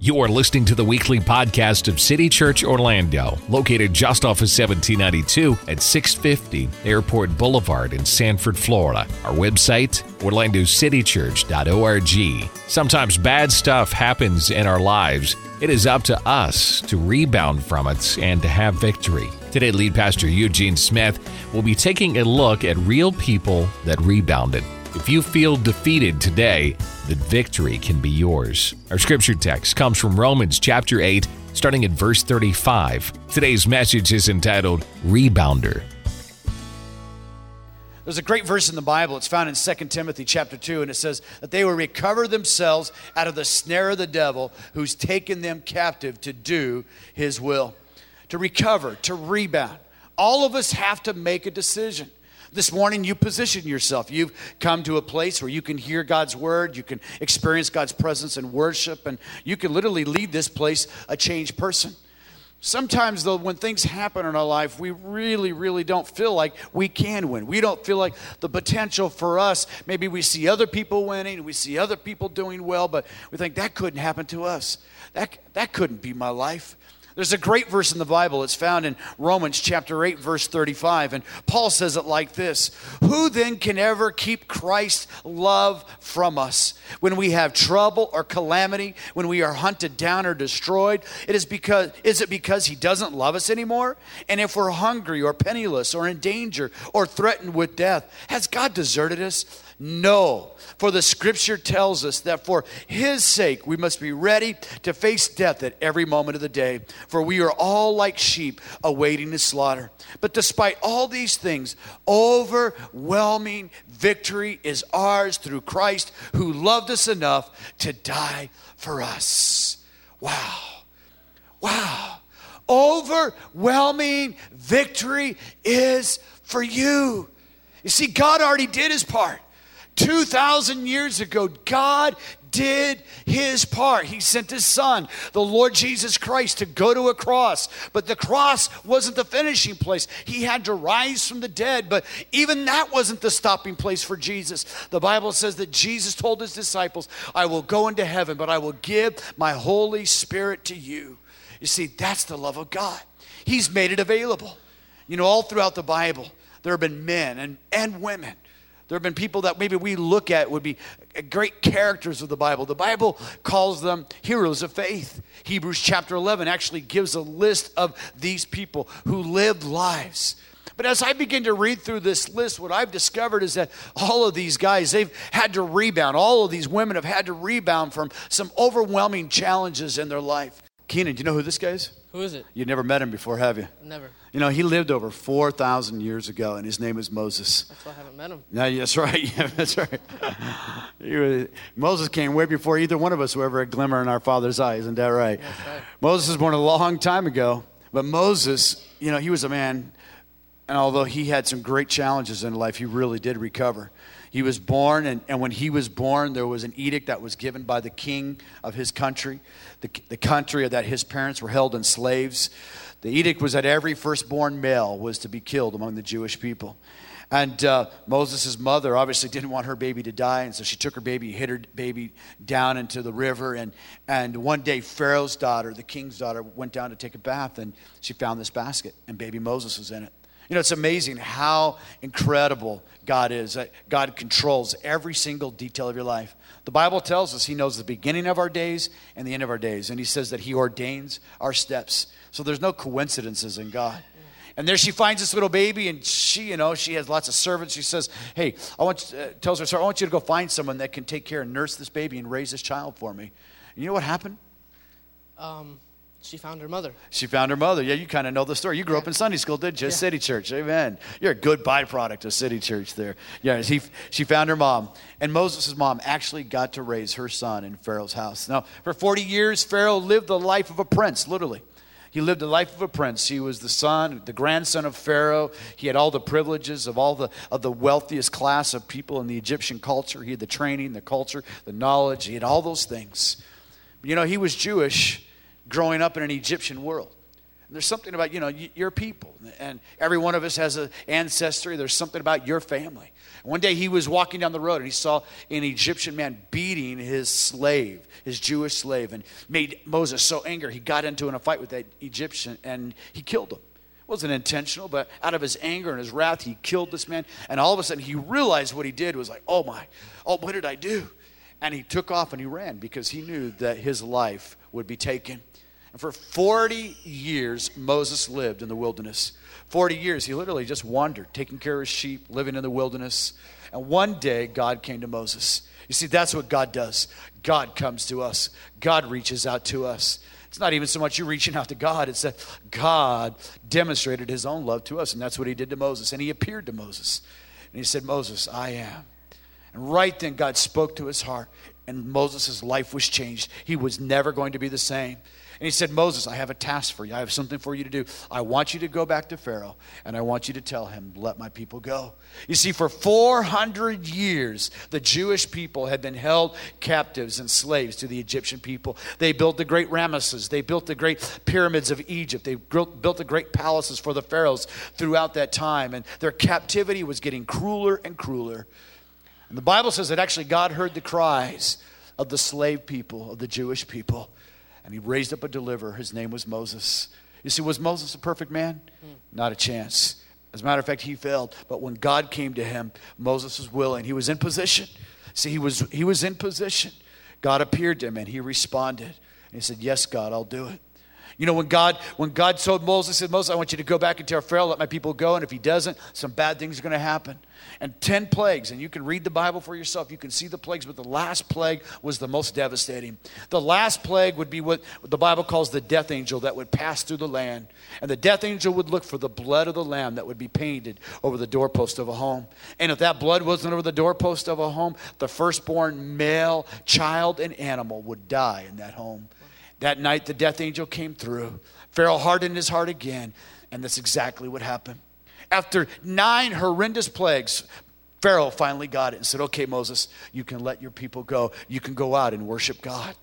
You are listening to the weekly podcast of City Church Orlando, located just off of 1792 at 650 Airport Boulevard in Sanford, Florida. Our website, orlandocitychurch.org. Sometimes bad stuff happens in our lives. It is up to us to rebound from it and to have victory. Today, lead pastor Eugene Smith will be taking a look at real people that rebounded. If you feel defeated today, the victory can be yours. Our scripture text comes from Romans chapter 8, starting at verse 35. Today's message is entitled Rebounder. There's a great verse in the Bible. It's found in 2 Timothy chapter 2, and it says that they will recover themselves out of the snare of the devil who's taken them captive to do his will. To recover, to rebound. All of us have to make a decision. This morning, you position yourself. You've come to a place where you can hear God's word, you can experience God's presence and worship, and you can literally lead this place a changed person. Sometimes, though, when things happen in our life, we really, really don't feel like we can win. We don't feel like the potential for us. Maybe we see other people winning, we see other people doing well, but we think that couldn't happen to us. That, that couldn't be my life. There's a great verse in the Bible. It's found in Romans chapter 8, verse 35. And Paul says it like this Who then can ever keep Christ's love from us? When we have trouble or calamity, when we are hunted down or destroyed, it is because is it because he doesn't love us anymore? And if we're hungry or penniless or in danger or threatened with death, has God deserted us? No, for the scripture tells us that for his sake we must be ready to face death at every moment of the day, for we are all like sheep awaiting the slaughter. But despite all these things, overwhelming victory is ours through Christ who loved us enough to die for us. Wow. Wow. Overwhelming victory is for you. You see, God already did his part. 2,000 years ago, God did his part. He sent his son, the Lord Jesus Christ, to go to a cross. But the cross wasn't the finishing place. He had to rise from the dead, but even that wasn't the stopping place for Jesus. The Bible says that Jesus told his disciples, I will go into heaven, but I will give my Holy Spirit to you. You see, that's the love of God. He's made it available. You know, all throughout the Bible, there have been men and, and women there have been people that maybe we look at would be great characters of the Bible. The Bible calls them heroes of faith. Hebrews chapter 11 actually gives a list of these people who lived lives. But as I begin to read through this list, what I've discovered is that all of these guys, they've had to rebound. All of these women have had to rebound from some overwhelming challenges in their life. Keenan, do you know who this guy is? Who is it? You've never met him before, have you? Never. You know, he lived over 4,000 years ago, and his name is Moses. That's why I haven't met him. Yeah, that's right. Yeah, that's right. was, Moses came way before either one of us were ever a glimmer in our father's eyes. Isn't that right? That's right. Moses was born a long time ago, but Moses, you know, he was a man, and although he had some great challenges in life, he really did recover. He was born, and, and when he was born, there was an edict that was given by the king of his country, the, the country that his parents were held in slaves. The edict was that every firstborn male was to be killed among the Jewish people. And uh, Moses' mother obviously didn't want her baby to die, and so she took her baby, hid her baby down into the river. And, and one day, Pharaoh's daughter, the king's daughter, went down to take a bath, and she found this basket, and baby Moses was in it. You know, it's amazing how incredible God is. God controls every single detail of your life. The Bible tells us He knows the beginning of our days and the end of our days. And He says that He ordains our steps. So there's no coincidences in God. And there she finds this little baby, and she, you know, she has lots of servants. She says, "Hey, I want," uh, tells her, "Sir, I want you to go find someone that can take care and nurse this baby and raise this child for me." And you know what happened? Um, she found her mother. She found her mother. Yeah, you kind of know the story. You grew yeah. up in Sunday school, did you? Yeah. City Church. Amen. You're a good byproduct of City Church there. Yeah, he, she found her mom. And Moses' mom actually got to raise her son in Pharaoh's house. Now, for 40 years, Pharaoh lived the life of a prince, literally. He lived the life of a prince. He was the son, the grandson of Pharaoh. He had all the privileges of all the of the wealthiest class of people in the Egyptian culture. He had the training, the culture, the knowledge. He had all those things. You know, he was Jewish growing up in an Egyptian world. there's something about, you know, your people. And every one of us has an ancestry. There's something about your family. One day he was walking down the road and he saw an Egyptian man beating his slave, his Jewish slave, and made Moses so angry he got into in a fight with that Egyptian and he killed him. It wasn't intentional, but out of his anger and his wrath, he killed this man. And all of a sudden he realized what he did was like, oh my, oh, what did I do? And he took off and he ran because he knew that his life would be taken. And for 40 years, Moses lived in the wilderness. 40 years, he literally just wandered, taking care of his sheep, living in the wilderness. And one day, God came to Moses. You see, that's what God does. God comes to us, God reaches out to us. It's not even so much you reaching out to God, it's that God demonstrated his own love to us. And that's what he did to Moses. And he appeared to Moses. And he said, Moses, I am. And right then, God spoke to his heart, and Moses' life was changed. He was never going to be the same. And he said, Moses, I have a task for you. I have something for you to do. I want you to go back to Pharaoh and I want you to tell him, let my people go. You see, for 400 years, the Jewish people had been held captives and slaves to the Egyptian people. They built the great Ramesses, they built the great pyramids of Egypt, they built the great palaces for the pharaohs throughout that time. And their captivity was getting crueler and crueler. And the Bible says that actually God heard the cries of the slave people, of the Jewish people and he raised up a deliverer. His name was Moses. You see, was Moses a perfect man? Mm. Not a chance. As a matter of fact, he failed. But when God came to him, Moses was willing. He was in position. See, he was, he was in position. God appeared to him and he responded. And he said, Yes, God, I'll do it. You know, when God, when God told Moses, said, Moses, I want you to go back and tell Pharaoh, let my people go. And if he doesn't, some bad things are going to happen and 10 plagues. And you can read the Bible for yourself. You can see the plagues, but the last plague was the most devastating. The last plague would be what the Bible calls the death angel that would pass through the land. And the death angel would look for the blood of the lamb that would be painted over the doorpost of a home. And if that blood wasn't over the doorpost of a home, the firstborn male, child, and animal would die in that home. That night, the death angel came through. Pharaoh hardened his heart again, and that's exactly what happened. After nine horrendous plagues, Pharaoh finally got it and said, Okay, Moses, you can let your people go. You can go out and worship God.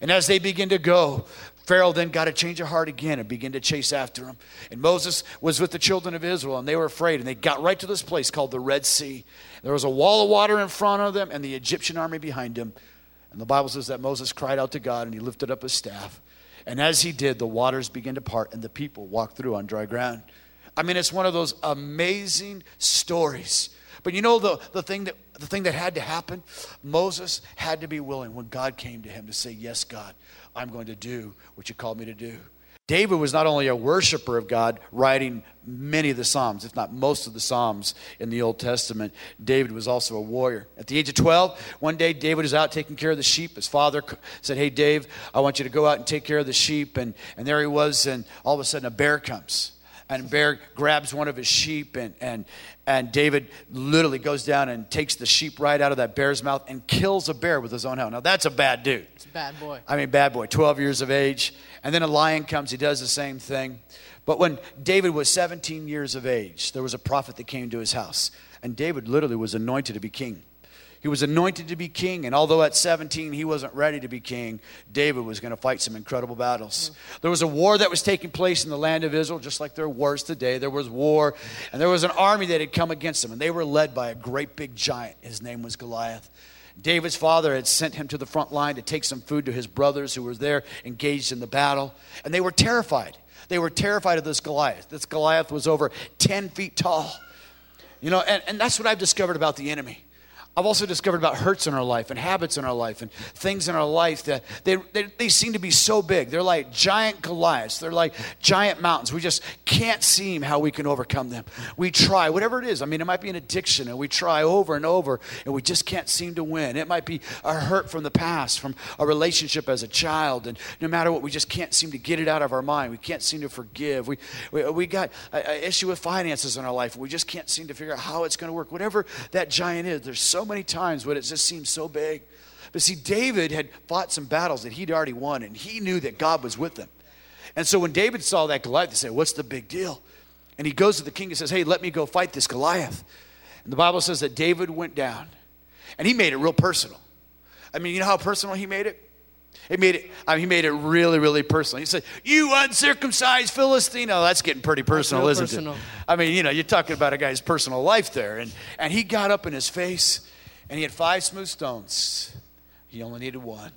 And as they begin to go, Pharaoh then got a change of heart again and began to chase after him. And Moses was with the children of Israel, and they were afraid. And they got right to this place called the Red Sea. There was a wall of water in front of them, and the Egyptian army behind him. And the Bible says that Moses cried out to God, and he lifted up his staff. And as he did, the waters began to part, and the people walked through on dry ground. I mean, it's one of those amazing stories. But you know the, the thing that the thing that had to happen? Moses had to be willing when God came to him to say, Yes, God, I'm going to do what you called me to do. David was not only a worshiper of God, writing many of the Psalms, if not most of the Psalms in the Old Testament, David was also a warrior. At the age of 12, one day David was out taking care of the sheep. His father said, Hey, Dave, I want you to go out and take care of the sheep. And, and there he was, and all of a sudden a bear comes and bear grabs one of his sheep and, and, and david literally goes down and takes the sheep right out of that bear's mouth and kills a bear with his own hand now that's a bad dude. It's a bad boy. I mean bad boy 12 years of age. And then a lion comes he does the same thing. But when david was 17 years of age there was a prophet that came to his house. And david literally was anointed to be king he was anointed to be king, and although at 17 he wasn't ready to be king, David was going to fight some incredible battles. Mm. There was a war that was taking place in the land of Israel, just like there are wars today. There was war, and there was an army that had come against them, and they were led by a great big giant. His name was Goliath. David's father had sent him to the front line to take some food to his brothers who were there engaged in the battle, and they were terrified. They were terrified of this Goliath. This Goliath was over 10 feet tall. You know, and, and that's what I've discovered about the enemy. I've also discovered about hurts in our life and habits in our life and things in our life that they, they, they, seem to be so big. They're like giant Goliaths. They're like giant mountains. We just can't seem how we can overcome them. We try, whatever it is. I mean, it might be an addiction, and we try over and over, and we just can't seem to win. It might be a hurt from the past, from a relationship as a child, and no matter what, we just can't seem to get it out of our mind. We can't seem to forgive. We, we, we got an issue with finances in our life, we just can't seem to figure out how it's going to work. Whatever that giant is, there's so many times when it just seems so big. But see, David had fought some battles that he'd already won, and he knew that God was with him. And so when David saw that Goliath, he said, What's the big deal? And he goes to the king and says, Hey, let me go fight this Goliath. And the Bible says that David went down and he made it real personal. I mean, you know how personal he made it? He made it, I mean, he made it really, really personal. He said, You uncircumcised Philistine. Oh, that's getting pretty personal, isn't personal. it? I mean, you know, you're talking about a guy's personal life there. And, and he got up in his face and he had five smooth stones. He only needed one.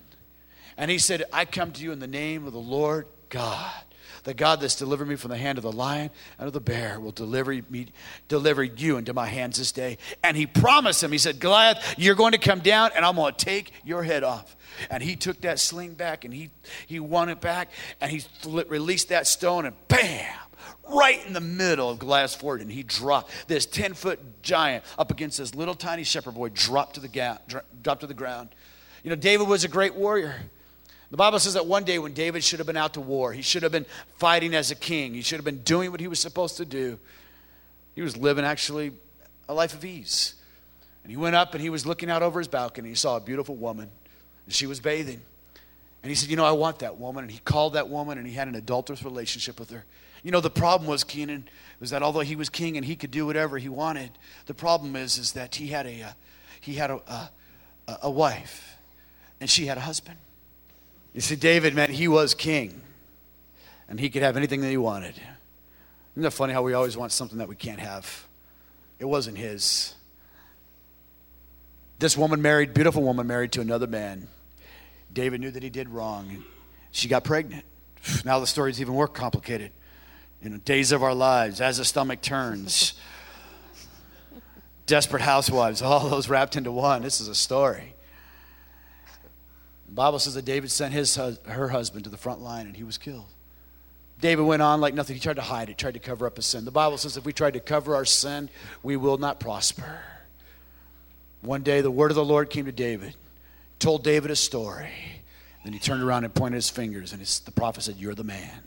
And he said, I come to you in the name of the Lord God. The God that's delivered me from the hand of the lion and of the bear will deliver me, deliver you into my hands this day. And he promised him, he said, Goliath, you're going to come down and I'm going to take your head off. And he took that sling back and he, he won it back and he released that stone and bam, right in the middle of Goliath's fort. And he dropped this 10 foot giant up against this little tiny shepherd boy, dropped to the, ga- dropped to the ground. You know, David was a great warrior. The Bible says that one day when David should have been out to war, he should have been fighting as a king, he should have been doing what he was supposed to do. He was living actually a life of ease. And he went up and he was looking out over his balcony. He saw a beautiful woman, and she was bathing. And he said, You know, I want that woman. And he called that woman and he had an adulterous relationship with her. You know, the problem was, Keenan, was that although he was king and he could do whatever he wanted, the problem is, is that he had a, uh, he had a, a, a wife and she had a husband. You see, David, man, he was king, and he could have anything that he wanted. Isn't that funny how we always want something that we can't have? It wasn't his. This woman married, beautiful woman married to another man. David knew that he did wrong, she got pregnant. Now the story's even more complicated. You know, days of our lives, as the stomach turns, desperate housewives, all those wrapped into one. This is a story. The Bible says that David sent his, her husband to the front line and he was killed. David went on like nothing. He tried to hide it, tried to cover up his sin. The Bible says if we try to cover our sin, we will not prosper. One day the word of the Lord came to David, told David a story. Then he turned around and pointed his fingers, and the prophet said, You're the man.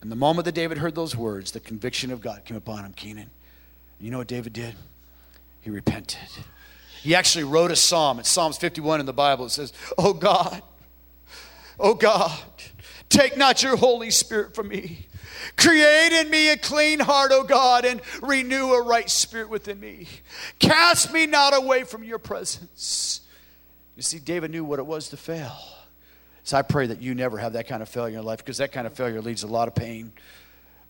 And the moment that David heard those words, the conviction of God came upon him, Keenan. You know what David did? He repented. He actually wrote a psalm. It's Psalms 51 in the Bible. It says, Oh God, oh God, take not your Holy Spirit from me. Create in me a clean heart, O God, and renew a right spirit within me. Cast me not away from your presence. You see, David knew what it was to fail. So I pray that you never have that kind of failure in your life because that kind of failure leads to a lot of pain.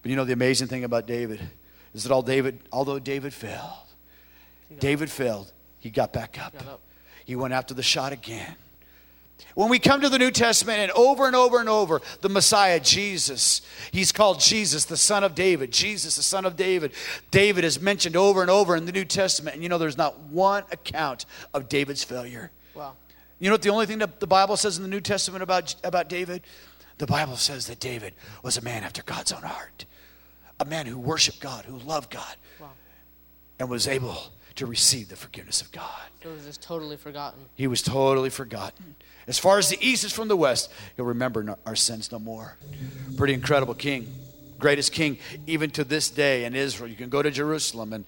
But you know the amazing thing about David is that all David, although David failed, David failed, he got back up. Got up. He went after the shot again. When we come to the New Testament and over and over and over, the Messiah, Jesus, he's called Jesus, the son of David. Jesus, the son of David. David is mentioned over and over in the New Testament. And you know, there's not one account of David's failure. Wow. You know what the only thing that the Bible says in the New Testament about, about David? The Bible says that David was a man after God's own heart, a man who worshiped God, who loved God, Wow. and was able to receive the forgiveness of God. It was just totally forgotten. He was totally forgotten. As far as the east is from the west, he'll remember our sins no more. Pretty incredible king, greatest king, even to this day in Israel. You can go to Jerusalem and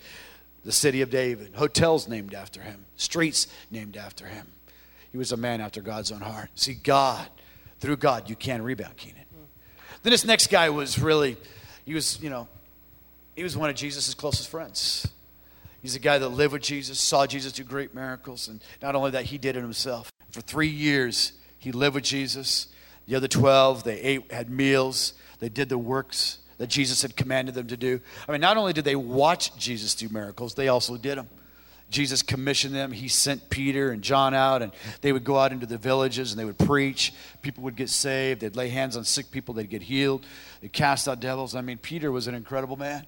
the city of David, hotels named after him, streets named after him. He was a man after God's own heart. See, God, through God, you can rebound, Keenan. Then this next guy was really, he was, you know, he was one of Jesus' closest friends. He's a guy that lived with Jesus, saw Jesus do great miracles, and not only that, he did it himself. For three years, he lived with Jesus. The other 12, they ate, had meals, they did the works that Jesus had commanded them to do. I mean, not only did they watch Jesus do miracles, they also did them. Jesus commissioned them. He sent Peter and John out, and they would go out into the villages and they would preach. People would get saved. They'd lay hands on sick people. They'd get healed. They'd cast out devils. I mean, Peter was an incredible man.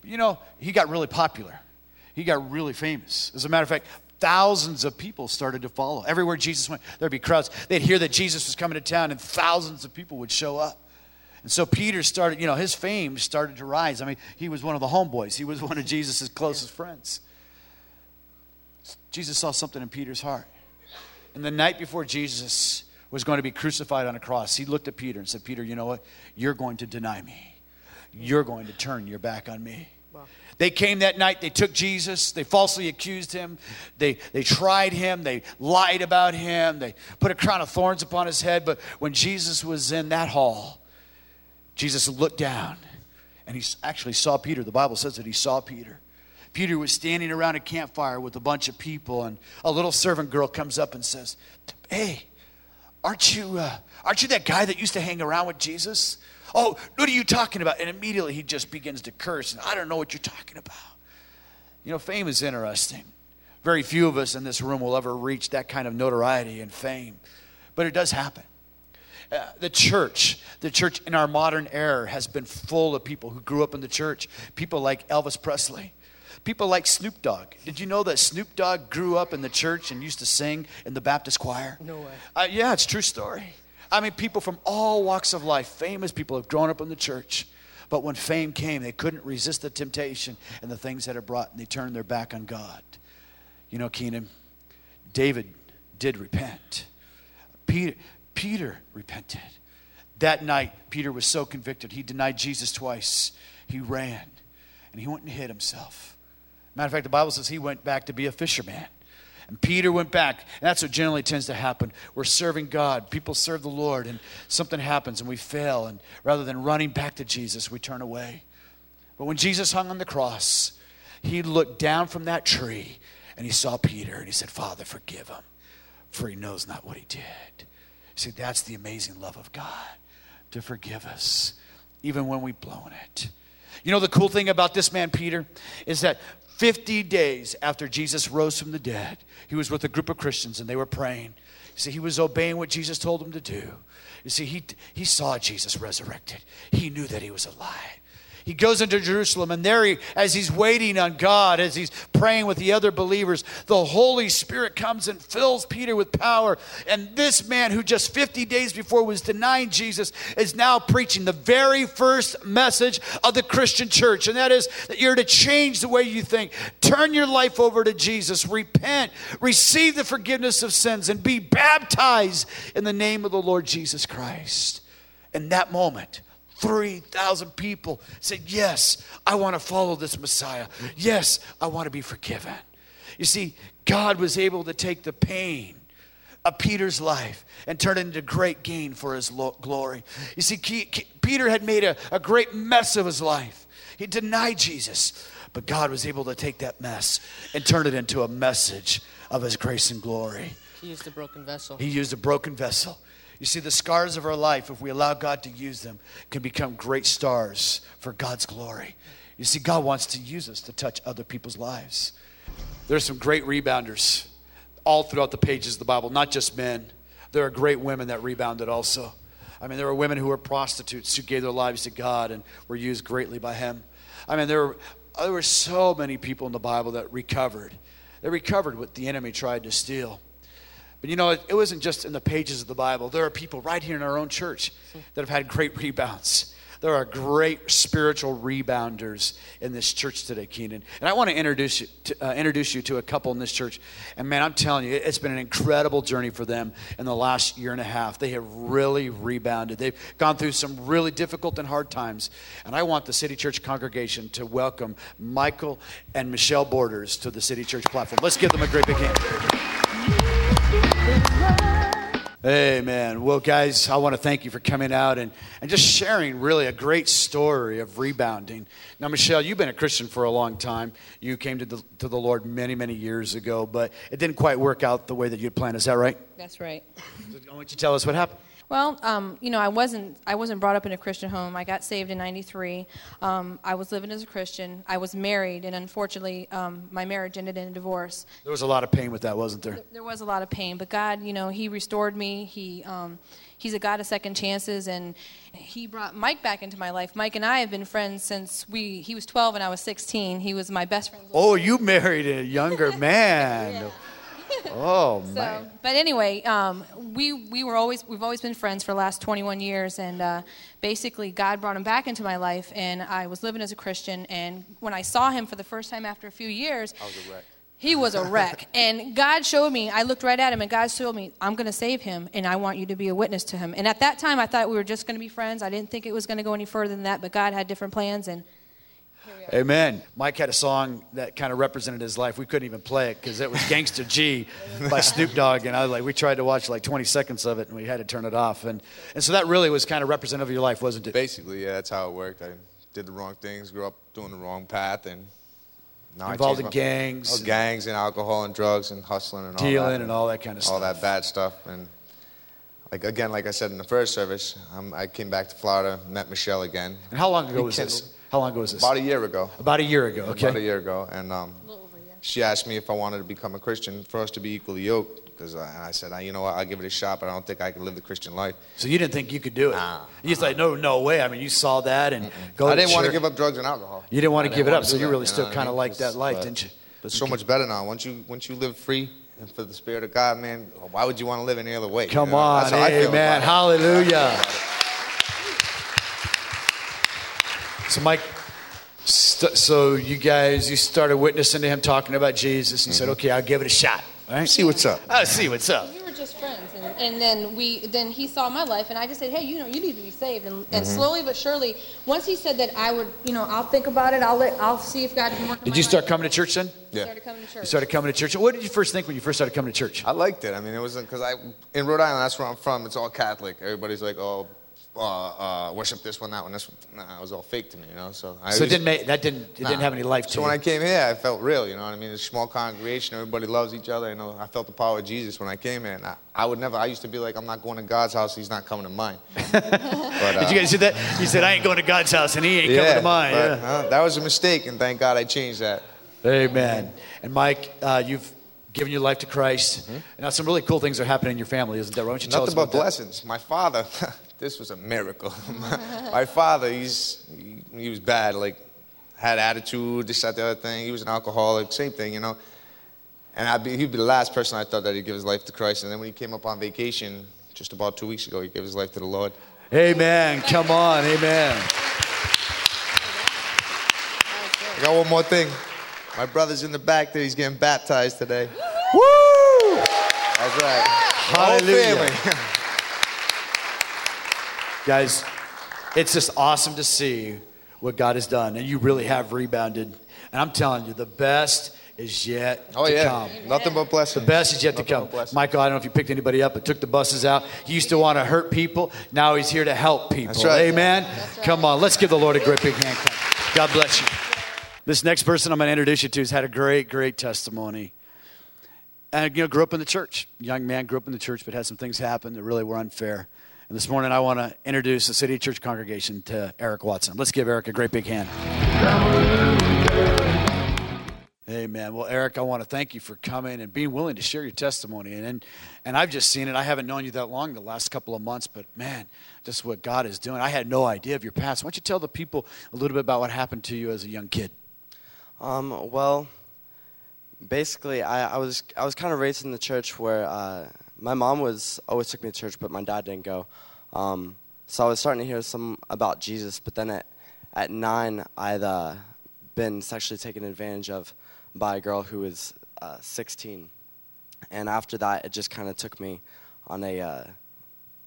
But you know, he got really popular. He got really famous. As a matter of fact, thousands of people started to follow. Everywhere Jesus went, there'd be crowds. They'd hear that Jesus was coming to town, and thousands of people would show up. And so Peter started, you know, his fame started to rise. I mean, he was one of the homeboys, he was one of Jesus' closest friends. Jesus saw something in Peter's heart. And the night before Jesus was going to be crucified on a cross, he looked at Peter and said, Peter, you know what? You're going to deny me. You're going to turn your back on me. Wow. They came that night, they took Jesus, they falsely accused him, they, they tried him, they lied about him, they put a crown of thorns upon his head. But when Jesus was in that hall, Jesus looked down and he actually saw Peter. The Bible says that he saw Peter. Peter was standing around a campfire with a bunch of people, and a little servant girl comes up and says, Hey, aren't you, uh, aren't you that guy that used to hang around with Jesus? Oh, what are you talking about? And immediately he just begins to curse, and I don't know what you're talking about. You know, fame is interesting. Very few of us in this room will ever reach that kind of notoriety and fame, but it does happen. Uh, the church, the church in our modern era has been full of people who grew up in the church. People like Elvis Presley, people like Snoop Dogg. Did you know that Snoop Dogg grew up in the church and used to sing in the Baptist choir? No way. Uh, yeah, it's true story. I mean, people from all walks of life, famous people, have grown up in the church. But when fame came, they couldn't resist the temptation and the things that it brought, and they turned their back on God. You know, Keenan, David did repent. Peter, Peter repented. That night, Peter was so convicted, he denied Jesus twice. He ran and he went and hid himself. Matter of fact, the Bible says he went back to be a fisherman. And Peter went back. And that's what generally tends to happen. We're serving God. People serve the Lord, and something happens and we fail. And rather than running back to Jesus, we turn away. But when Jesus hung on the cross, he looked down from that tree and he saw Peter and he said, Father, forgive him, for he knows not what he did. See, that's the amazing love of God to forgive us, even when we've blown it. You know, the cool thing about this man, Peter, is that 50 days after Jesus rose from the dead, he was with a group of Christians and they were praying. You see, he was obeying what Jesus told him to do. You see, he, he saw Jesus resurrected, he knew that he was alive he goes into Jerusalem, and there, he, as he's waiting on God, as he's praying with the other believers, the Holy Spirit comes and fills Peter with power. And this man, who just 50 days before was denying Jesus, is now preaching the very first message of the Christian church, and that is that you're to change the way you think. Turn your life over to Jesus, repent, receive the forgiveness of sins, and be baptized in the name of the Lord Jesus Christ. In that moment, 3,000 people said, Yes, I want to follow this Messiah. Yes, I want to be forgiven. You see, God was able to take the pain of Peter's life and turn it into great gain for his glory. You see, Peter had made a, a great mess of his life. He denied Jesus, but God was able to take that mess and turn it into a message of his grace and glory. He used a broken vessel. He used a broken vessel. You see, the scars of our life, if we allow God to use them, can become great stars for God's glory. You see, God wants to use us to touch other people's lives. There's some great rebounders all throughout the pages of the Bible, not just men. There are great women that rebounded also. I mean, there were women who were prostitutes who gave their lives to God and were used greatly by Him. I mean, there were, there were so many people in the Bible that recovered. They recovered what the enemy tried to steal. But you know, it, it wasn't just in the pages of the Bible. There are people right here in our own church that have had great rebounds. There are great spiritual rebounders in this church today, Keenan. And I want to introduce you to, uh, introduce you to a couple in this church. And man, I'm telling you, it's been an incredible journey for them in the last year and a half. They have really rebounded. They've gone through some really difficult and hard times. And I want the City Church congregation to welcome Michael and Michelle Borders to the City Church platform. Let's give them a great big hand. Amen. Well, guys, I want to thank you for coming out and, and just sharing really a great story of rebounding. Now, Michelle, you've been a Christian for a long time. You came to the, to the Lord many, many years ago, but it didn't quite work out the way that you'd planned. Is that right? That's right. So, why don't you tell us what happened? Well, um, you know, I wasn't I wasn't brought up in a Christian home. I got saved in '93. Um, I was living as a Christian. I was married, and unfortunately, um, my marriage ended in a divorce. There was a lot of pain with that, wasn't there? There was a lot of pain, but God, you know, He restored me. He um, He's a God of second chances, and He brought Mike back into my life. Mike and I have been friends since we he was 12 and I was 16. He was my best friend. Oh, you married a younger man. yeah. Oh so, man! But anyway, um, we we were always we've always been friends for the last 21 years, and uh, basically God brought him back into my life, and I was living as a Christian. And when I saw him for the first time after a few years, I was a wreck. He was a wreck. and God showed me, I looked right at him, and God showed me, I'm going to save him, and I want you to be a witness to him. And at that time, I thought we were just going to be friends. I didn't think it was going to go any further than that, but God had different plans, and Amen. Mike had a song that kind of represented his life. We couldn't even play it because it was Gangster G by Snoop Dogg. And I was like, we tried to watch like 20 seconds of it and we had to turn it off. And, and so that really was kind of representative of your life, wasn't it? Basically, yeah, that's how it worked. I did the wrong things, grew up doing the wrong path, and now involved in gangs. Oh, gangs and alcohol and drugs and hustling and dealing all that. and all that kind of all stuff. All that bad stuff. And like again, like I said in the first service, um, I came back to Florida, met Michelle again. And how long ago We was this? How long ago was this? About a year ago. About a year ago. Okay. About a year ago, and um, A little over a year. she asked me if I wanted to become a Christian for us to be equally yoked. Because I, I said, I, you know what, I'll give it a shot, but I don't think I can live the Christian life. So you didn't think you could do it? Nah. You just like, no, no way. I mean, you saw that and go. I didn't want to give up drugs and alcohol. You didn't want to give it up, do so you really know still kind of liked that life, but didn't you? It's so much better now. Once you once you live free and for the Spirit of God, man, why would you want to live any other way? you Come know? on, That's how I feel amen, hallelujah. So, Mike, st- so you guys, you started witnessing to him talking about Jesus, and you said, "Okay, I'll give it a shot." All right, See what's up. I'll see what's up. We were just friends, and, and then we then he saw my life, and I just said, hey, you know, you need to be saved, and, and Mm-hmm. slowly but surely, once he said that I would, you know, I'll think about it, I'll let, I'll see if God can work. Did you start life. coming to church then? Yeah. started coming to church. You started coming to church. What did you first think when you first started coming to church? I liked it. I mean, it wasn't because I in Rhode Island. That's where I'm from. It's all Catholic. Everybody's like, oh, uh, uh, worship this one, that one, this one. Nah, it was all fake to me, you know. So I So it didn't make that didn't it didn't have any life to So when I came here, I felt real. You know what I mean? It's a small congregation. Everybody loves each other. You know, I felt the power of Jesus when I came here. And I, I would never. I used to be like, I'm not going to God's house. He's not coming to mine. but, uh, Did you guys see that? He said, "I ain't going to God's house, and He ain't coming to mine." but, Yeah. uh, that was a mistake, and thank God I changed that. Amen. And Mike, uh, you've given your life to Christ. Now, some really cool things are happening in your family, isn't there? Why don't you tell Nothing us but about that? blessings. My father, this was a miracle. my father, he's he, he was bad, like had attitude, this, that, the other thing. He was an alcoholic, same thing, you know. And I'd be, he'd be the last person I thought that he'd give his life to Christ. And then when he came up on vacation, just about two weeks ago, he gave his life to the Lord. Amen. Come on. Amen. I got one more thing. My brother's in the back there. He's getting baptized today. Woo! That's right. Hallelujah. family. Guys, it's just awesome to see what God has done. And you really have rebounded. And I'm telling you, the best is yet Oh, to yeah. come. Nothing but blessings. The best is yet to come. but. Michael, I don't know if you picked anybody up, but took the buses out. He used to want to hurt people. Now he's here to help people. That's right. Amen. Come on, let's give the Lord a great big hand clap. God bless you. This next person I'm going to introduce you to has had a great, great testimony. And you know, grew up in the church. Young man grew up in the church, but had some things happen that really were unfair. And this morning, I want to introduce the City Church congregation to Eric Watson. Let's give Eric a great big hand. Amen. Well, Eric, I want to thank you for coming and being willing to share your testimony. And, and and I've just seen it. I haven't known you that long, the last couple of months, but man, just what God is doing. I had no idea of your past. Why don't you tell the people a little bit about what happened to you as a young kid? Um, well, basically, I, I was I was kind of raised in the church where uh, my mom was always took me to church, but my dad didn't go. Um, so I was starting to hear some about Jesus, but then at at nine, I'd uh, been sexually taken advantage of by a girl who was uh, 16, and after that, it just kind of took me on a uh,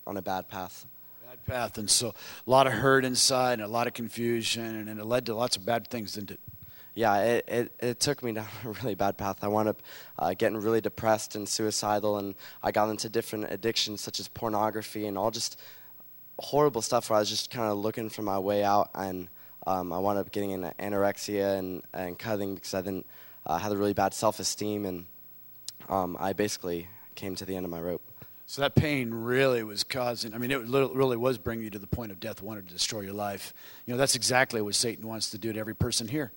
on a bad path. Bad path. And so a lot of hurt inside and a lot of confusion, and it led to lots of bad things, didn't it? Yeah, it, it, it took me down a really bad path. I wound up uh, getting really depressed and suicidal, and I got into different addictions such as pornography and all just horrible stuff where I was just kind of looking for my way out. And um, I wound up getting into anorexia and, and cutting because I didn't uh, had a really bad self esteem, and um, I basically came to the end of my rope. So that pain really was causing, I mean, it really was bringing you to the point of death, wanted to destroy your life. You know, that's exactly what Satan wants to do to every person here.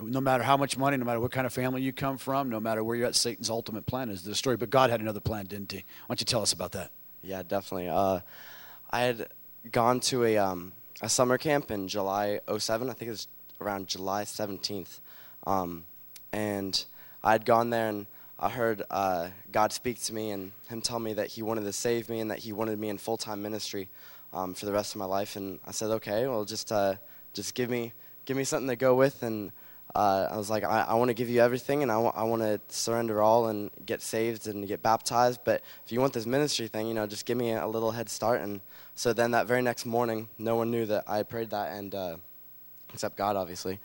No matter how much money, no matter what kind of family you come from, no matter where you're at, Satan's ultimate plan is to destroy. But God had another plan, didn't he? Why don't you tell us about that? Yeah, definitely. Uh, I had gone to a, um, a summer camp in July 07. I think it was around July 17th. Um, and I had gone there and I heard uh, God speak to me and Him tell me that He wanted to save me and that He wanted me in full time ministry um, for the rest of my life. And I said, okay, well, just, uh, just give, me, give me something to go with. And uh, I was like, I, I want to give you everything and I want to surrender all and get saved and get baptized. But if you want this ministry thing, you know, just give me a little head start. And so then that very next morning, no one knew that I prayed that, and uh, except God, obviously.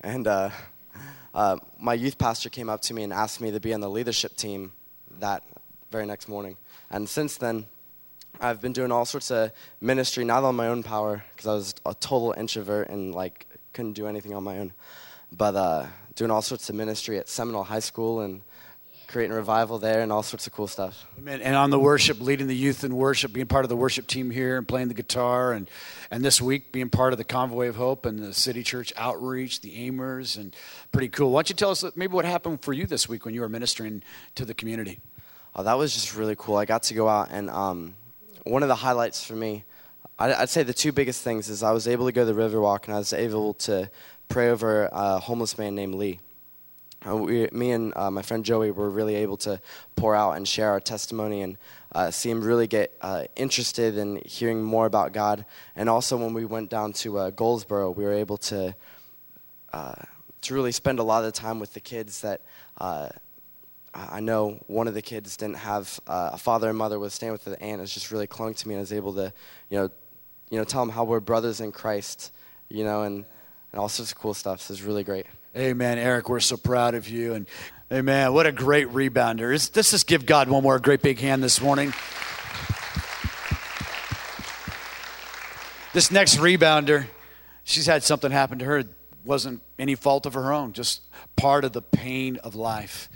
And uh, uh, my youth pastor came up to me and asked me to be on the leadership team that very next morning. And since then, I've been doing all sorts of ministry, not on my own power, because I was a total introvert and like couldn't do anything on my own, but uh, doing all sorts of ministry at Seminole High School and creating revival there and all sorts of cool stuff. Amen. And on the worship, leading the youth in worship, being part of the worship team here and playing the guitar, and, and this week being part of the Convoy of Hope and the City Church Outreach, the Amers, and pretty cool. Why don't you tell us maybe what happened for you this week when you were ministering to the community? Oh, that was just really cool. I got to go out, and um, one of the highlights for me, I'd say the two biggest things is I was able to go to the Riverwalk, and I was able to pray over a homeless man named Lee. Uh, we, me and uh, my friend Joey were really able to pour out and share our testimony and uh, see him really get uh, interested in hearing more about God. And also, when we went down to uh, Goldsboro, we were able to uh, to really spend a lot of time with the kids that. I know one of the kids didn't have a father and mother was staying with the aunt. It's just really clung to me, and I was able to, you know, you know, tell them how we're brothers in Christ, you know, and, and all sorts of cool stuff. So it's really great. Amen. Eric, we're so proud of you. And amen. What a great rebounder. Let's just give God one more great big hand this morning. This next rebounder, she's had something happen to her. It wasn't any fault of her own, just part of the pain of life.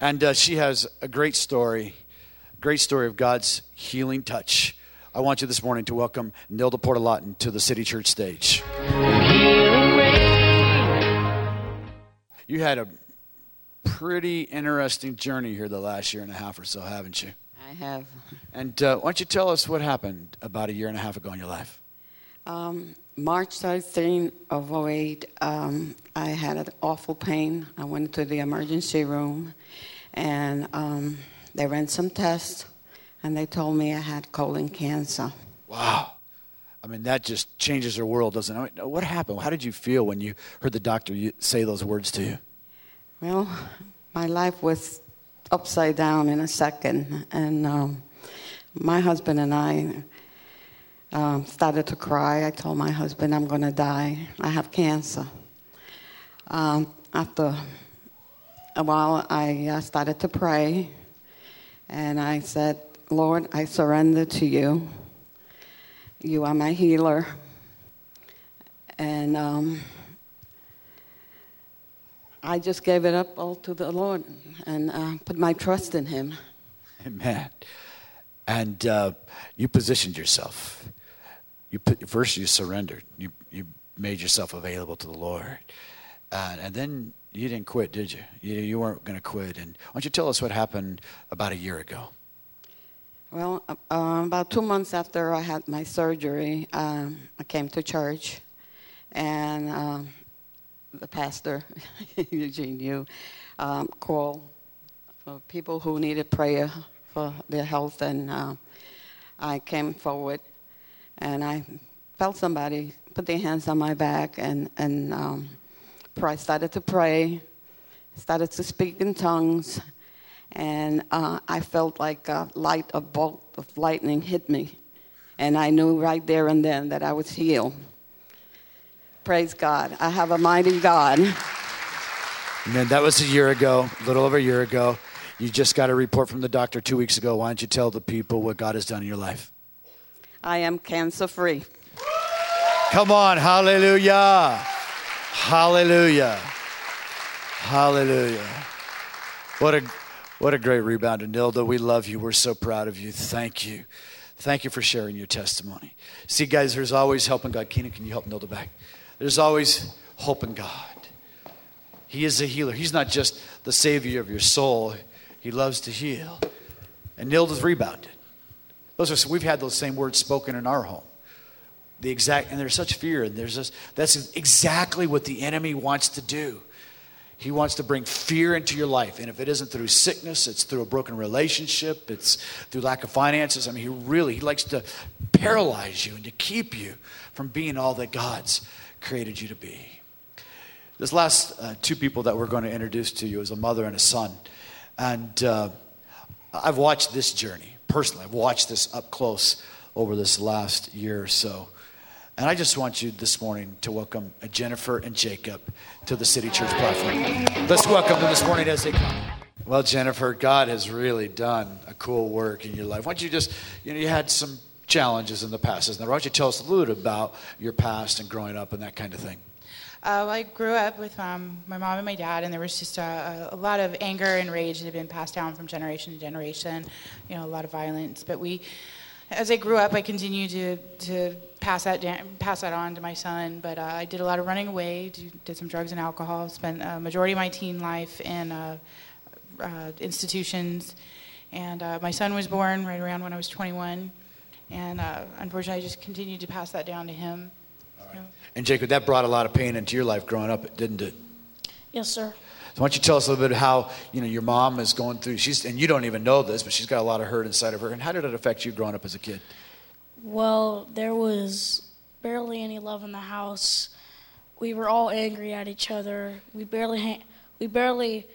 And uh, she has a great story, great story of God's healing touch. I want you this morning to welcome Nilda Portalatin to the City Church stage. You had a pretty interesting journey here the last year and a half or so, haven't you? I have. And uh, why don't you tell us what happened about a year and a half ago in your life? Um, March 13 of 08, um, I had an awful pain. I went to the emergency room and um, they ran some tests and they told me I had colon cancer. Wow. I mean, that just changes your world, doesn't it? What happened? How did you feel when you heard the doctor say those words to you? Well, my life was upside down in a second. And um, my husband and I um, started to cry. I told my husband, I'm going to die. I have cancer. Um, after a while, I uh, started to pray. And I said, Lord, I surrender to you. You are my healer. And um, I just gave it up all to the Lord and uh, put my trust in Him. Amen. And uh, you positioned yourself. You put, first, you surrendered. You, you made yourself available to the Lord. Uh, and then you didn't quit, did you? You, you weren't going to quit. And why don't you tell us what happened about a year ago? Well, uh, about two months after I had my surgery, um, I came to church, and um, the pastor, Eugene, you um, called for people who needed prayer for their health, and uh, I came forward, and I felt somebody put their hands on my back, and and um, I started to pray, started to speak in tongues and uh, I felt like a light, a bolt of lightning hit me. And I knew right there and then that I was healed. Praise God. I have a mighty God. And that was a year ago, a little over a year ago. You just got a report from the doctor two weeks ago. Why don't you tell the people what God has done in your life? I am cancer free. Come on, hallelujah. Hallelujah. Hallelujah. What a what a great rebound. And Nilda, we love you. We're so proud of you. Thank you. Thank you for sharing your testimony. See, guys, there's always help in God. Keenan, can you help Nilda back? There's always hope in God. He is a healer. He's not just the savior of your soul, He loves to heal. And Nilda's rebounded. Those are, we've had those same words spoken in our home. The exact, and there's such fear, and there's this, that's exactly what the enemy wants to do. He wants to bring fear into your life. And if it isn't through sickness, it's through a broken relationship, it's through lack of finances. I mean, he really he likes to paralyze you and to keep you from being all that God's created you to be. This last uh, two people that we're going to introduce to you is a mother and a son. And uh, I've watched this journey personally. I've watched this up close over this last year or so. And I just want you this morning to welcome Jennifer and Jacob to the City Church platform. Let's welcome them this morning as they come. Well, Jennifer, God has really done a cool work in your life. Why don't you just, you know, you had some challenges in the past, isn't there? Why don't you tell us a little bit about your past and growing up and that kind of thing? Uh, I grew up with um, my mom and my dad, and there was just a, a, lot of anger and rage that had been passed down from generation to generation. You know, a lot of violence. But we, as I grew up, I continued to, to pass that down, pass that on to my son. But uh, I did a lot of running away, did some drugs and alcohol. Spent a majority of my teen life in uh, uh institutions, and uh, my son was born right around when I was 21. And uh, unfortunately, I just continued to pass that down to him. And Jacob, that brought a lot of pain into your life growing up, didn't it? Yes, sir. So why don't you tell us a little bit how you know your mom is going through? She's and you don't even know this, but she's got a lot of hurt inside of her. And how did it affect you growing up as a kid? Well, there was barely any love in the house. We were all angry at each other. We barely, ha- we barely,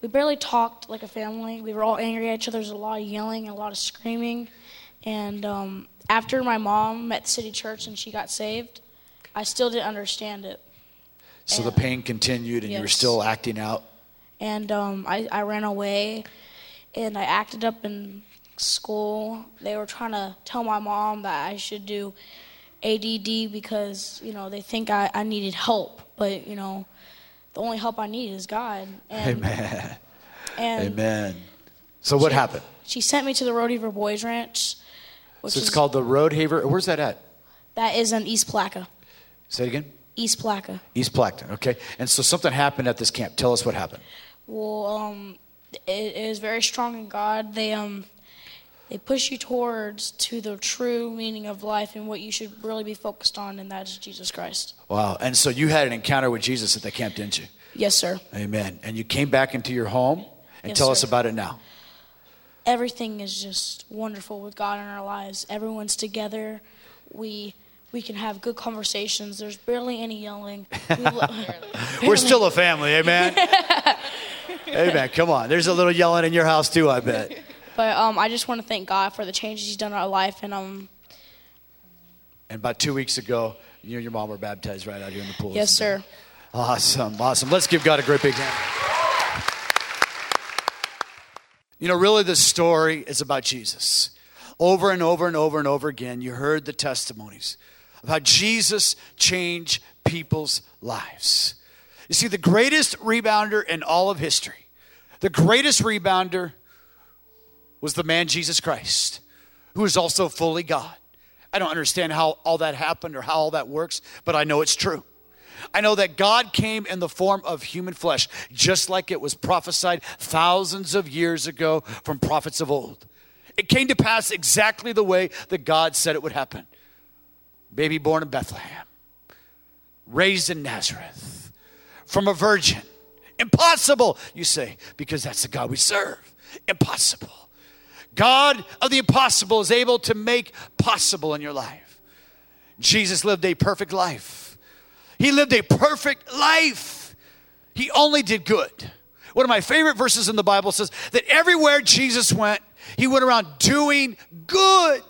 we barely talked like a family. We were all angry at each other. There was a lot of yelling, a lot of screaming, and um, after my mom met City Church and she got saved, I still didn't understand it. So and, the pain continued and yes. you were still acting out? And um, I, I ran away and I acted up in school. They were trying to tell my mom that I should do ADD because, you know, they think I, I needed help. But, you know, the only help I need is God. And, Amen. And Amen. So what she, happened? She sent me to the Rodeheaver Boys Ranch so it's is, called the Rodeheaver. Where's that at? That is in East Palatka. Say it again. East Palatka. East Plaquemine. Okay. And so something happened at this camp. Tell us what happened. Well, um, it, was very strong in God. They um, they push you towards to the true meaning of life and what you should really be focused on, and that is Jesus Christ. Wow. And so you had an encounter with Jesus at the camp, didn't you? Yes, sir. Amen. And you came back into your home, and yes, tell sir. us about it now everything is just wonderful with God in our lives. Everyone's together. We we can have good conversations. There's barely any yelling. We We're still a family, amen. amen. Come on. There's a little yelling in your house too, I bet. But um, I just want to thank God for the changes He's done in our life, and um. And about two weeks ago, you and your mom were baptized right out here in the pool. Yes, sir. Awesome, awesome. Let's give God a great big hand. You know, really, the story is about Jesus. Over and over and over and over again, you heard the testimonies of how Jesus changed people's lives. You see, the greatest rebounder in all of history, the greatest rebounder was the man Jesus Christ, who is also fully God. I don't understand how all that happened or how all that works, but I know it's true. I know that God came in the form of human flesh, just like it was prophesied thousands of years ago from prophets of old. It came to pass exactly the way that God said it would happen. Baby born in Bethlehem, raised in Nazareth, from a virgin. Impossible, you say, because that's the God we serve. Impossible. God of the impossible is able to make possible in your life. Jesus lived a perfect life. He lived a perfect life. He only did good. One of my favorite verses in the Bible says that everywhere Jesus went, he went around doing good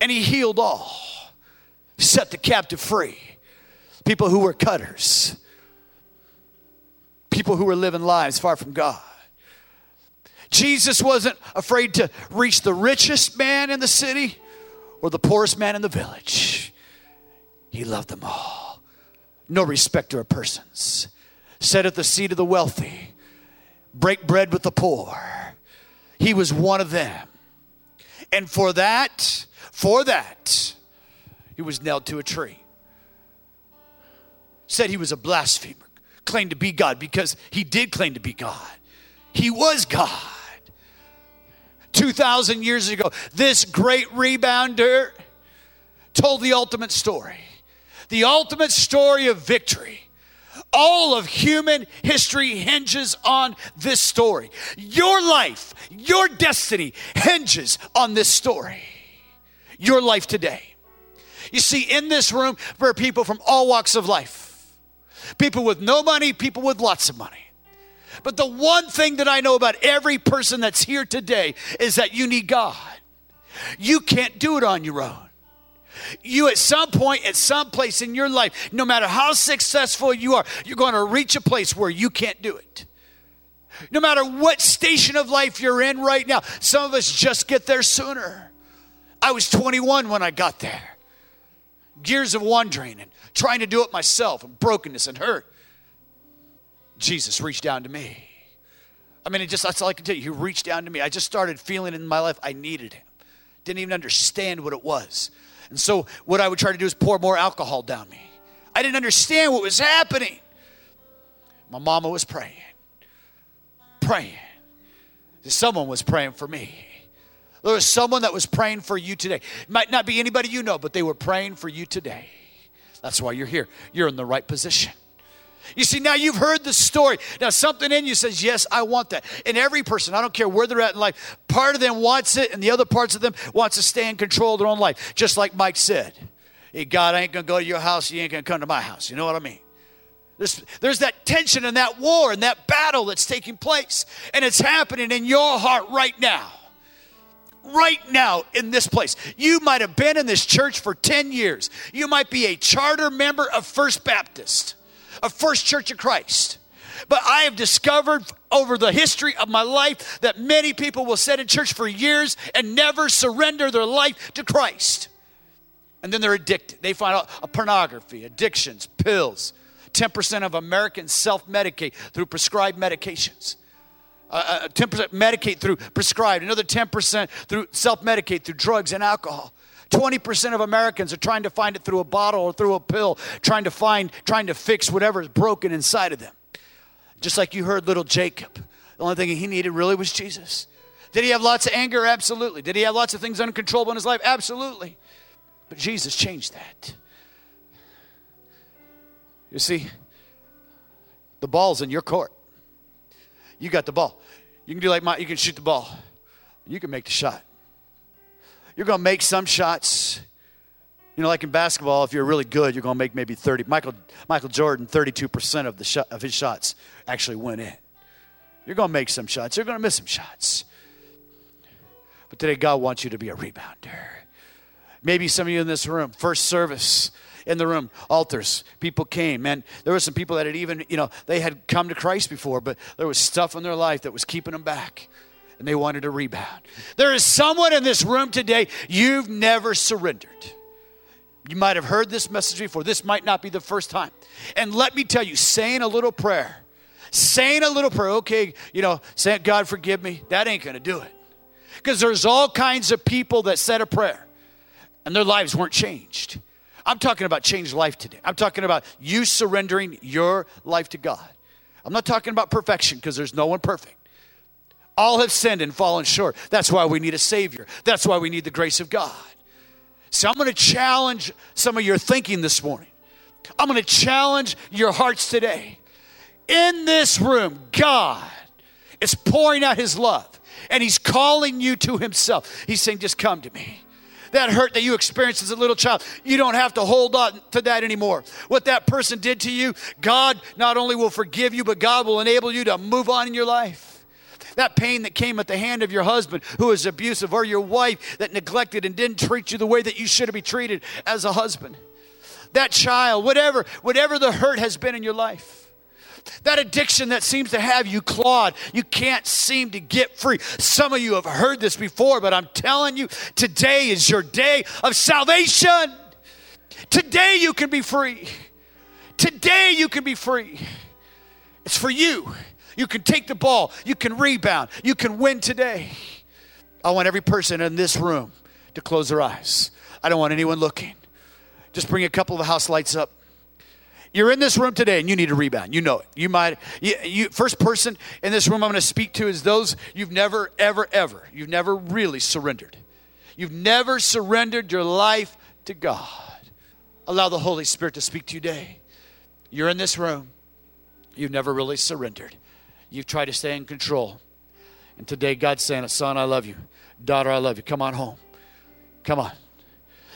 and he healed all, set the captive free, people who were cutters, people who were living lives far from God. Jesus wasn't afraid to reach the richest man in the city or the poorest man in the village. He loved them all no respecter of persons. Sit at the seat of the wealthy, break bread with the poor. He was one of them. And for that, for that, he was nailed to a tree. Said he was a blasphemer, claimed to be God because he did claim to be God. He was God. 2,000 years ago, this great rebounder told the ultimate story the ultimate story of victory. All of human history hinges on this story. Your life, your destiny hinges on this story. Your life today. You see, in this room, there are people from all walks of life people with no money, people with lots of money. But the one thing that I know about every person that's here today is that you need God. You can't do it on your own. You, at some point, at some place in your life, no matter how successful you are, you're going to reach a place where you can't do it. No matter what station of life you're in right now, some of us just get there sooner. I was 21 when I got there. Years of wondering and trying to do it myself and brokenness and hurt. Jesus reached down to me. I mean, it just that's all I can tell you. He reached down to me. I just started feeling in my life I needed him. Didn't even understand what it was. And so what I would try to do is pour more alcohol down me. I didn't understand what was happening. My mama was praying. Praying. Someone was praying for me. There was someone that was praying for you today. It might not be anybody you know, but they were praying for you today. That's why you're here. You're in the right position. You see, now you've heard the story. Now, something in you says, Yes, I want that. And every person, I don't care where they're at in life, part of them wants it, and the other parts of them wants to stay in control of their own life. Just like Mike said, hey, God, I ain't going to go to your house. You ain't going to come to my house. You know what I mean? There's, there's that tension and that war and that battle that's taking place. And it's happening in your heart right now right now in this place. You might have been in this church for 10 years. You might be a charter member of First Baptist, of First Church of Christ. But I have discovered over the history of my life that many people will sit in church for years and never surrender their life to Christ. And then they're addicted. They find out pornography, addictions, pills. 10% of Americans self medicate through prescribed medications uh, 10% uh, medicate through prescribed, another 10% through self medicate through drugs and alcohol. 20% of Americans are trying to find it through a bottle or through a pill, trying to find, trying to fix whatever is broken inside of them. Just like you heard little Jacob. The only thing he needed really was Jesus. Did he have lots of anger? Absolutely. Did he have lots of things uncontrollable in his life? Absolutely. But Jesus changed that. You see, the ball's in your court. You got the ball. You can do like my, you can shoot the ball. You can make the shot. You're going to make some shots. You know, like in basketball, if you're really good, you're going to make maybe 30. Michael, Michael Jordan, 32% of, the shot, of his shots actually went in. You're going to make some shots. You're going to miss some shots. But today, God wants you to be a rebounder. Maybe some of you in this room, first service, in the room, altars. People came. Man, there were some people that had even, you know, they had come to Christ before, but there was stuff in their life that was keeping them back. And they wanted to rebound. There is someone in this room today, you've never surrendered. You might have heard this message before. This might not be the first time. And let me tell you, saying a little prayer, saying a little prayer, okay, you know, saying, God, forgive me, that ain't going to do it. Because there's all kinds of people that said a prayer and their lives weren't changed. I'm talking about changed life today. I'm talking about you surrendering your life to God. I'm not talking about perfection because there's no one perfect. All have sinned and fallen short. That's why we need a Savior. That's why we need the grace of God. So I'm going to challenge some of your thinking this morning. I'm going to challenge your hearts today. In this room, God is pouring out His love and He's calling you to Himself. He's saying, Just come to me that hurt that you experienced as a little child, you don't have to hold on to that anymore. What that person did to you, God not only will forgive you, but God will enable you to move on in your life. That pain that came at the hand of your husband who was abusive, or your wife that neglected and didn't treat you the way that you should have been treated as a husband. That child, whatever, whatever the hurt has been in your life that addiction that seems to have you clawed, you can't seem to get free. Some of you have heard this before, but I'm telling you, today is your day of salvation. Today you can be free. Today you can be free. It's for you. You can take the ball, you can rebound, you can win today. I want every person in this room to close their eyes. I don't want anyone looking. Just bring a couple of the house lights up. You're in this room today and you need a rebound. You know it. You might, you, you, first person in this room I'm going to speak to is those you've never, ever, ever, you've never really surrendered. You've never surrendered your life to God. Allow the Holy Spirit to speak to you today. You're in this room. You've never really surrendered. You've tried to stay in control. And today God's saying, son, I love you. Daughter, I love you. Come on home. Come on.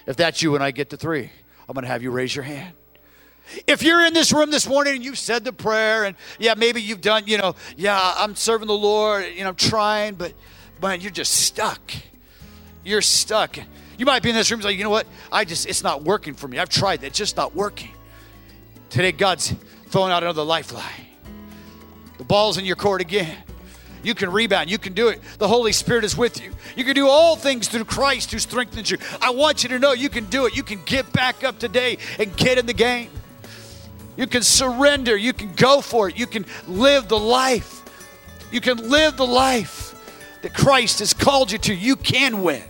If that's you when I get to three, I'm going to have you raise your hand. If you're in this room this morning and you've said the prayer, and yeah, maybe you've done, you know, yeah, I'm serving the Lord, you know, I'm trying, but man, you're just stuck. You're stuck. You might be in this room like, you know what? I just, it's not working for me. I've tried it's just not working. Today, God's throwing out another lifeline. The ball's in your court again. You can rebound. You can do it. The Holy Spirit is with you. You can do all things through Christ who strengthens you. I want you to know you can do it. You can get back up today and get in the game. You can surrender. You can go for it. You can live the life. You can live the life that Christ has called you to. You can win.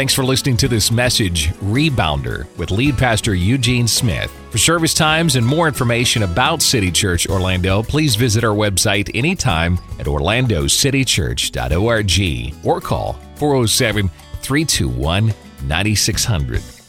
Thanks for listening to this message, Rebounder, with lead pastor Eugene Smith. For service times and more information about City Church Orlando, please visit our website anytime at orlandocitychurch.org or call 407 321 9600.